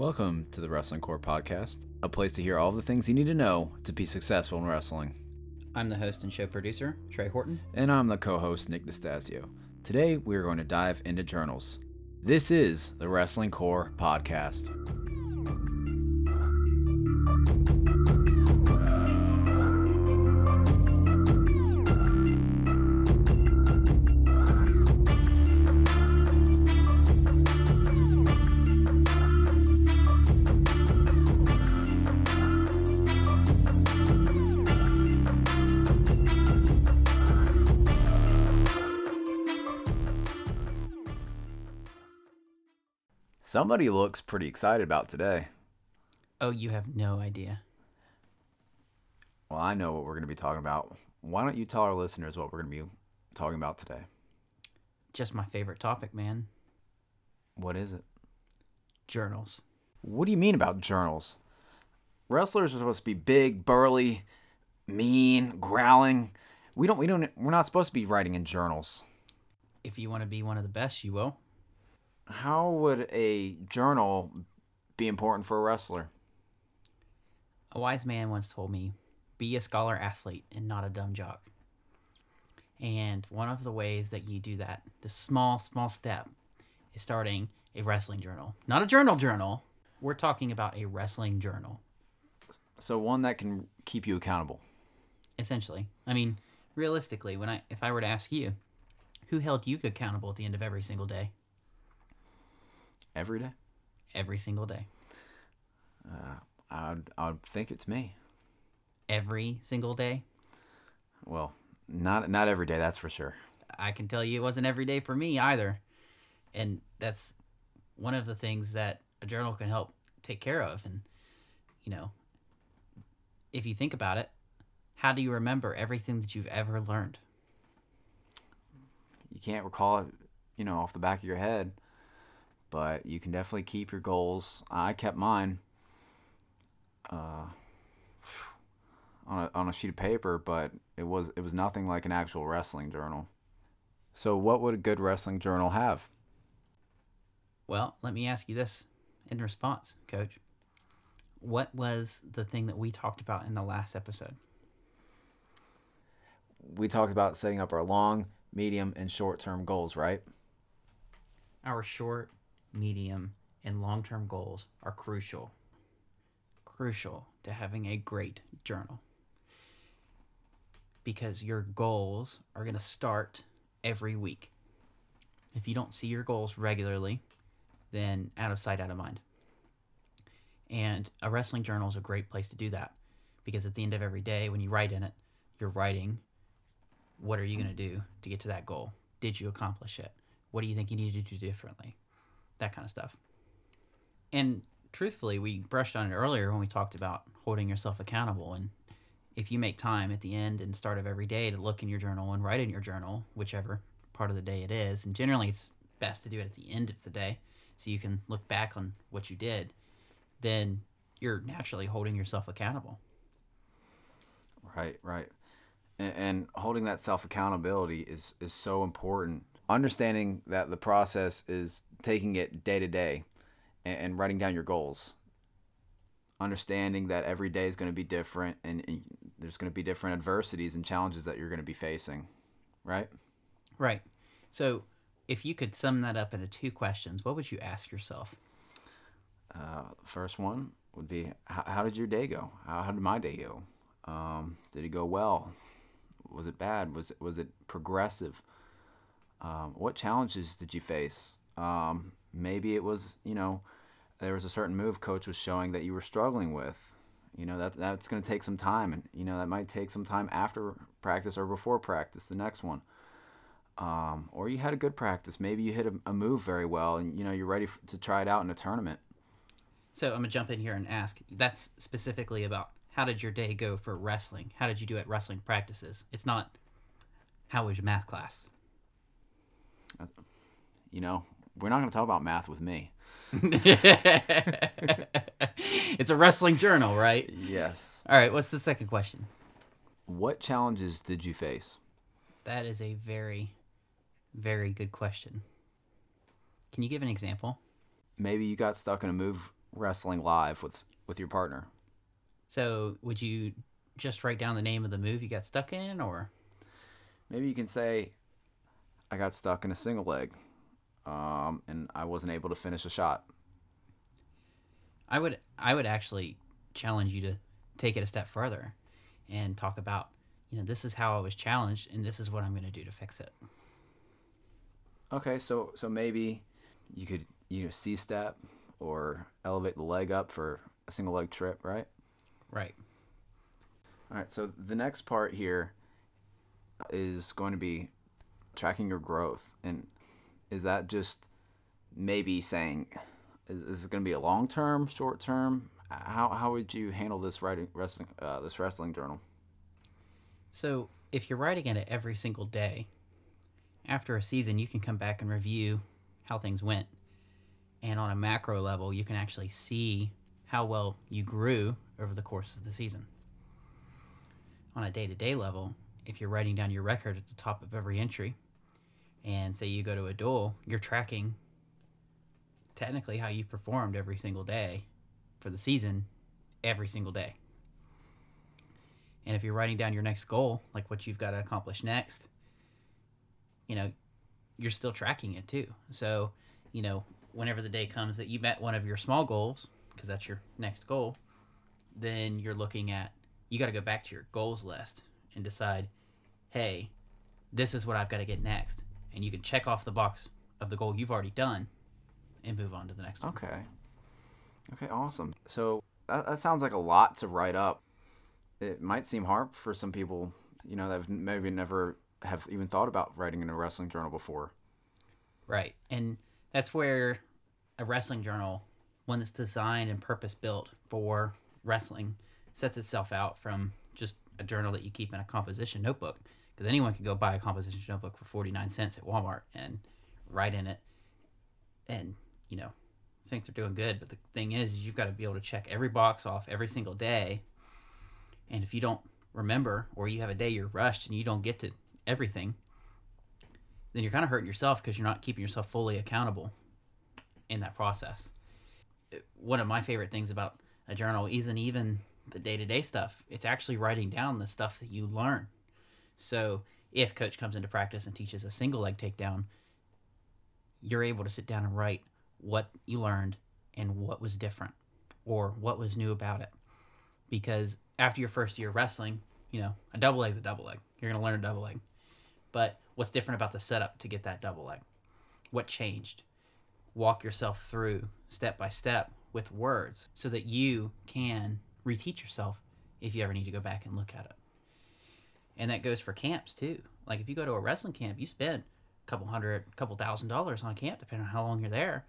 Welcome to the Wrestling Core Podcast, a place to hear all the things you need to know to be successful in wrestling. I'm the host and show producer, Trey Horton. And I'm the co host, Nick Nastasio. Today, we are going to dive into journals. This is the Wrestling Core Podcast. Somebody looks pretty excited about today. Oh, you have no idea. Well, I know what we're going to be talking about. Why don't you tell our listeners what we're going to be talking about today? Just my favorite topic, man. What is it? Journals. What do you mean about journals? Wrestlers are supposed to be big, burly, mean, growling. We don't we don't we're not supposed to be writing in journals. If you want to be one of the best, you will. How would a journal be important for a wrestler? A wise man once told me, be a scholar athlete and not a dumb jock. And one of the ways that you do that, the small, small step, is starting a wrestling journal. Not a journal journal. We're talking about a wrestling journal, So one that can keep you accountable. essentially. I mean, realistically, when I if I were to ask you, who held you accountable at the end of every single day? Every day? Every single day. Uh, I'd I'd think it's me. Every single day. Well, not not every day, that's for sure. I can tell you it wasn't every day for me either. And that's one of the things that a journal can help take care of. And, you know, if you think about it, how do you remember everything that you've ever learned? You can't recall it, you know, off the back of your head, but you can definitely keep your goals. I kept mine uh, on a, on a sheet of paper, but it was it was nothing like an actual wrestling journal. So, what would a good wrestling journal have? Well, let me ask you this in response, coach. What was the thing that we talked about in the last episode? We talked about setting up our long, medium, and short term goals, right? Our short, medium, and long term goals are crucial. Crucial to having a great journal. Because your goals are going to start every week. If you don't see your goals regularly, then out of sight, out of mind. And a wrestling journal is a great place to do that because at the end of every day, when you write in it, you're writing what are you going to do to get to that goal? Did you accomplish it? What do you think you need to do differently? That kind of stuff. And truthfully, we brushed on it earlier when we talked about holding yourself accountable. And if you make time at the end and start of every day to look in your journal and write in your journal, whichever part of the day it is, and generally it's best to do it at the end of the day so you can look back on what you did, then you're naturally holding yourself accountable. Right, right. And, holding that self accountability is is so important. Understanding that the process is taking it day to day and, writing down your goals. Understanding that every day is going to be different and, and there's going to be different adversities and challenges that you're going to be facing. Right? Right. So if you could sum that up into two questions, what would you ask yourself? Uh, first one would be how, how did your day go? How, how did my day go? Um, did it go well? Was it bad? Was it, was it progressive? Um, what challenges did you face? Um, maybe it was, you know, there was a certain move coach was showing that you were struggling with. You know, that that's going to take some time, and you know that might take some time after practice or before practice. The next one, um, or you had a good practice. Maybe you hit a, a move very well, and you know you're ready f- to try it out in a tournament. So I'm gonna jump in here and ask. That's specifically about how did your day go for wrestling? How did you do at wrestling practices? It's not how was your math class. You know, we're not going to talk about math with me. it's a wrestling journal, right? Yes. All right. What's the second question? What challenges did you face? That is a very, very good question. Can you give an example? Maybe you got stuck in a move wrestling live with with your partner? So, would you just write down the name of the move you got stuck in, or Maybe you can say, "I got stuck in a single leg, um, and I wasn't able to finish a shot." I would I would actually challenge you to take it a step further and talk about, you know, this is how I was challenged and this is what I'm going to do to fix it. Okay, so so maybe you could you know C step or elevate the leg up for a single leg trip, right? Right. All right. So the next part here is going to be tracking your growth, and is that just maybe saying is, is it going to be a long term, short term? How how would you handle this writing wrestling uh, this wrestling journal? So, if you're writing it every single day, after a season, you can come back and review how things went. And on a macro level, you can actually see how well you grew over the course of the season. On a day to day level, if you're writing down your record at the top of every entry, and say you go to a duel, you're tracking technically how you performed every single day for the season, every single day. And if you're writing down your next goal, like what you've got to accomplish next, you know, you're still tracking it too. So, you know, whenever the day comes that you met one of your small goals, because that's your next goal, then you're looking at, you got to go back to your goals list and decide, hey, this is what I've got to get next. And you can check off the box of the goal you've already done and move on to the next one. Okay. Okay, awesome. So that, that sounds like a lot to write up. It might seem hard for some people, you know, that have maybe never have even thought about writing in a wrestling journal before. Right. And that's where a wrestling journal, one that's designed and purpose built for wrestling, sets itself out from just a journal that you keep in a composition notebook. Because anyone can go buy a composition notebook for 49 cents at Walmart and write in it and, you know, think they're doing good. But the thing is, is you've got to be able to check every box off every single day. And if you don't remember, or you have a day you're rushed and you don't get to everything, then you're kind of hurting yourself because you're not keeping yourself fully accountable in that process. One of my favorite things about a journal isn't even the day to day stuff, it's actually writing down the stuff that you learn. So if coach comes into practice and teaches a single leg takedown, you're able to sit down and write what you learned and what was different or what was new about it. Because after your first year wrestling, you know, a double leg is a double leg. You're going to learn a double leg. But what's different about the setup to get that double leg? What changed? Walk yourself through step by step with words so that you can reteach yourself if you ever need to go back and look at it. And that goes for camps too. Like if you go to a wrestling camp, you spend a couple hundred, a couple thousand dollars on a camp, depending on how long you're there.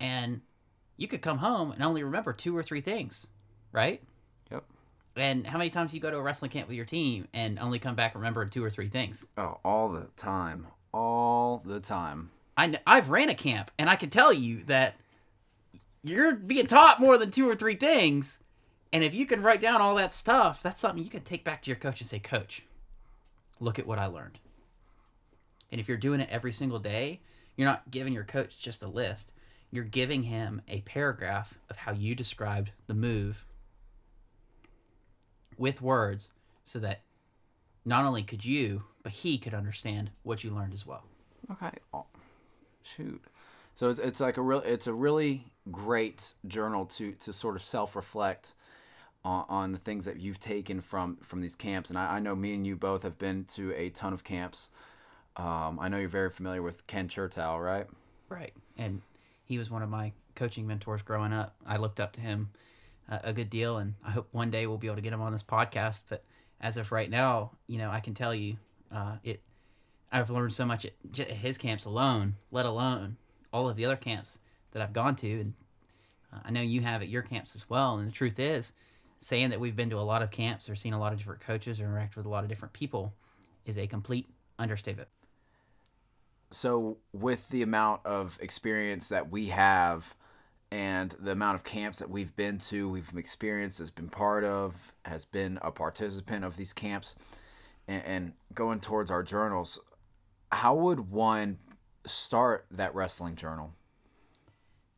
And you could come home and only remember two or three things, right? Yep. And how many times do you go to a wrestling camp with your team and only come back remembering two or three things? Oh, all the time. All the time. I I've ran a camp and I can tell you that you're being taught more than two or three things. And if you can write down all that stuff, that's something you can take back to your coach and say, Coach, look at what I learned. And if you're doing it every single day, you're not giving your coach just a list. You're giving him a paragraph of how you described the move with words so that not only could you, but he could understand what you learned as well. Okay. Oh, shoot. So it's, it's like a real it's a really great journal to to sort of self reflect on, on the things that you've taken from from these camps. And I, I know me and you both have been to a ton of camps. Um, I know you're very familiar with Ken Chertow, right? Right. And he was one of my coaching mentors growing up. I looked up to him uh, a good deal, and I hope one day we'll be able to get him on this podcast. But as of right now, you know, I can tell you, uh, it. I've learned so much at his camps alone, let alone all of the other camps that I've gone to, and uh, I know you have at your camps as well. And the truth is, saying that we've been to a lot of camps or seen a lot of different coaches or interact with a lot of different people is a complete understatement. So with the amount of experience that we have and the amount of camps that we've been to, we've experienced, has been part of, has been a participant of these camps, and, and going towards our journals, how would one start that wrestling journal?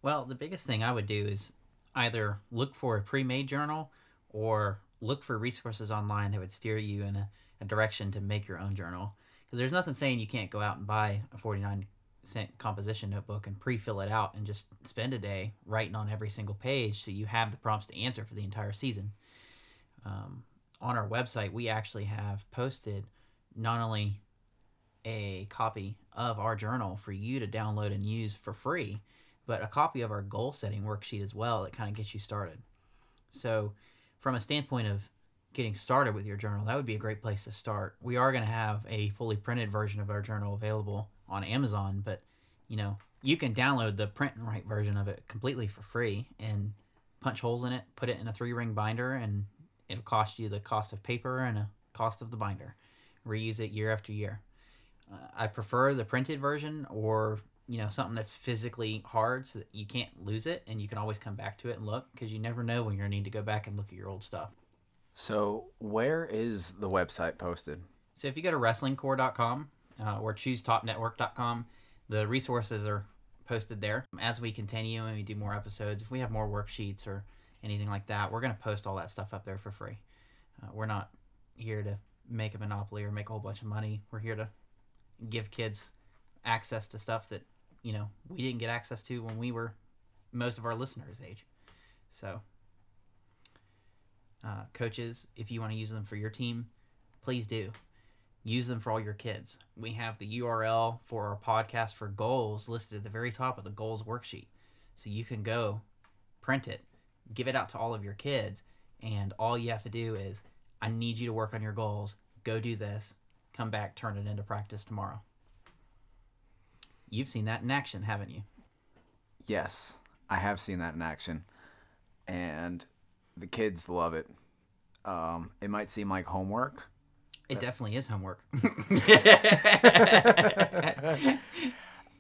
Well, the biggest thing I would do is either look for a pre-made journal or look for resources online that would steer you in a, a direction to make your own journal. Because there's nothing saying you can't go out and buy a 49 cent composition notebook and pre-fill it out and just spend a day writing on every single page so you have the prompts to answer for the entire season. Um, on our website, we actually have posted not only a copy of our journal for you to download and use for free, but a copy of our goal setting worksheet as well that kind of gets you started. So, from a standpoint of getting started with your journal, that would be a great place to start. We are going to have a fully printed version of our journal available on Amazon, but you know, you can download the print and write version of it completely for free and punch holes in it, put it in a three ring binder, and it'll cost you the cost of paper and a cost of the binder. Reuse it year after year. Uh, I prefer the printed version or you know something that's physically hard so that you can't lose it and you can always come back to it and look because you never know when you're gonna need to go back and look at your old stuff. So, where is the website posted? So if you go to wrestlingcore.com uh, or choosetopnetwork.com, the resources are posted there. As we continue and we do more episodes, if we have more worksheets or anything like that, we're going to post all that stuff up there for free. Uh, we're not here to make a monopoly or make a whole bunch of money. We're here to give kids access to stuff that, you know, we didn't get access to when we were most of our listeners' age. So, uh, coaches, if you want to use them for your team, please do. Use them for all your kids. We have the URL for our podcast for goals listed at the very top of the goals worksheet. So you can go print it, give it out to all of your kids, and all you have to do is I need you to work on your goals. Go do this. Come back, turn it into practice tomorrow. You've seen that in action, haven't you? Yes, I have seen that in action, and the kids love it. Um, it might seem like homework, It definitely is homework.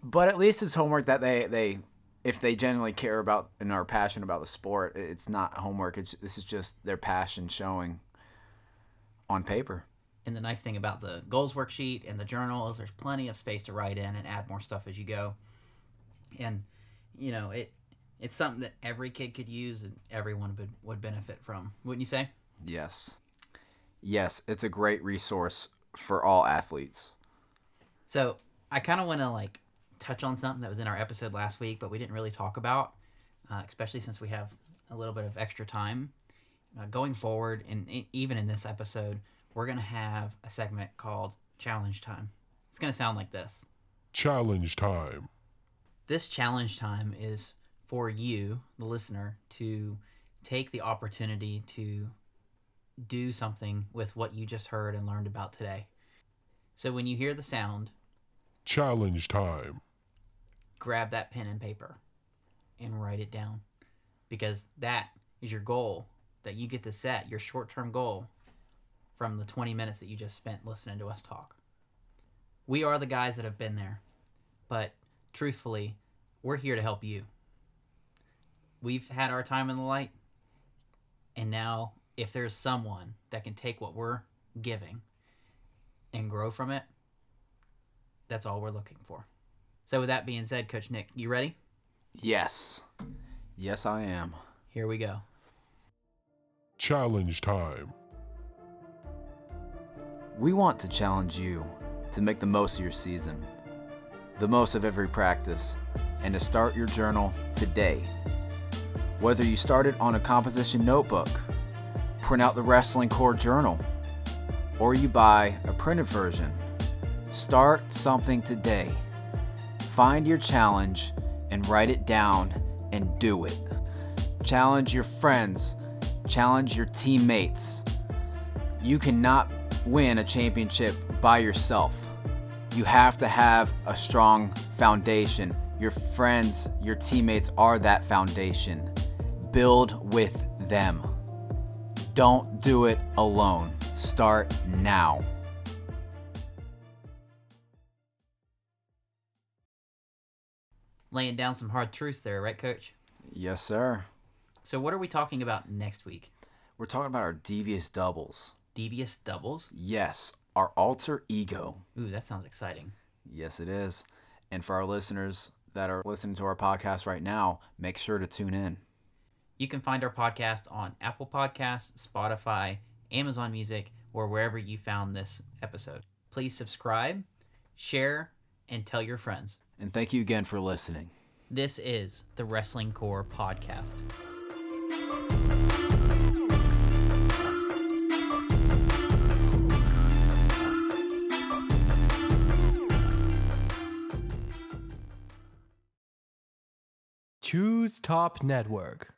but at least it's homework that they they if they genuinely care about and are passionate about the sport, it's not homework. It's this is just their passion showing on paper. And the nice thing about the goals worksheet and the journal is there's plenty of space to write in and add more stuff as you go. And you know, it it's something that every kid could use and everyone would, would benefit from. Wouldn't you say? Yes. Yes, it's a great resource for all athletes. So I kind of want to like touch on something that was in our episode last week, but we didn't really talk about, uh, especially since we have a little bit of extra time. Uh, going forward, and even in this episode, we're going to have a segment called Challenge Time. It's going to sound like this. Challenge time. This challenge time is for you, the listener, to take the opportunity to do something with what you just heard and learned about today. So when you hear the sound, Challenge time. grab that pen and paper and write it down because that is your goal that you get to set your short-term goal from the 20 minutes that you just spent listening to us talk. We are the guys that have been there, but truthfully, we're here to help you. We've had our time in the light, and now if there's someone that can take what we're giving and grow from it, that's all we're looking for. So with that being said, Coach Nick, you ready? Yes. Yes, I am. Here we go. Challenge time. We want to challenge you to make the most of your season, the most of every practice, and to start your journal today. Whether you start it on a composition notebook, print out the Wrestling Core Journal, or you buy a printed version, start something today. Find your challenge and write it down and do it. Challenge your friends, challenge your teammates. You cannot win a championship by yourself. You have to have a strong foundation. Your friends, your teammates are that foundation. Build with them. Don't do it alone. Start now. Laying down some hard truths there, right, Coach? Yes, sir. So what are we talking about next week? We're talking about our devious doubles. Devious doubles? Yes, our alter ego. Ooh, that sounds exciting. Yes, it is. And for our listeners that are listening to our podcast right now, make sure to tune in. You can find our podcast on Apple Podcasts, Spotify, Amazon Music, or wherever you found this episode. Please subscribe, share, and tell your friends. And thank you again for listening. This is the Wrestling Core Podcast. Choose Top Network.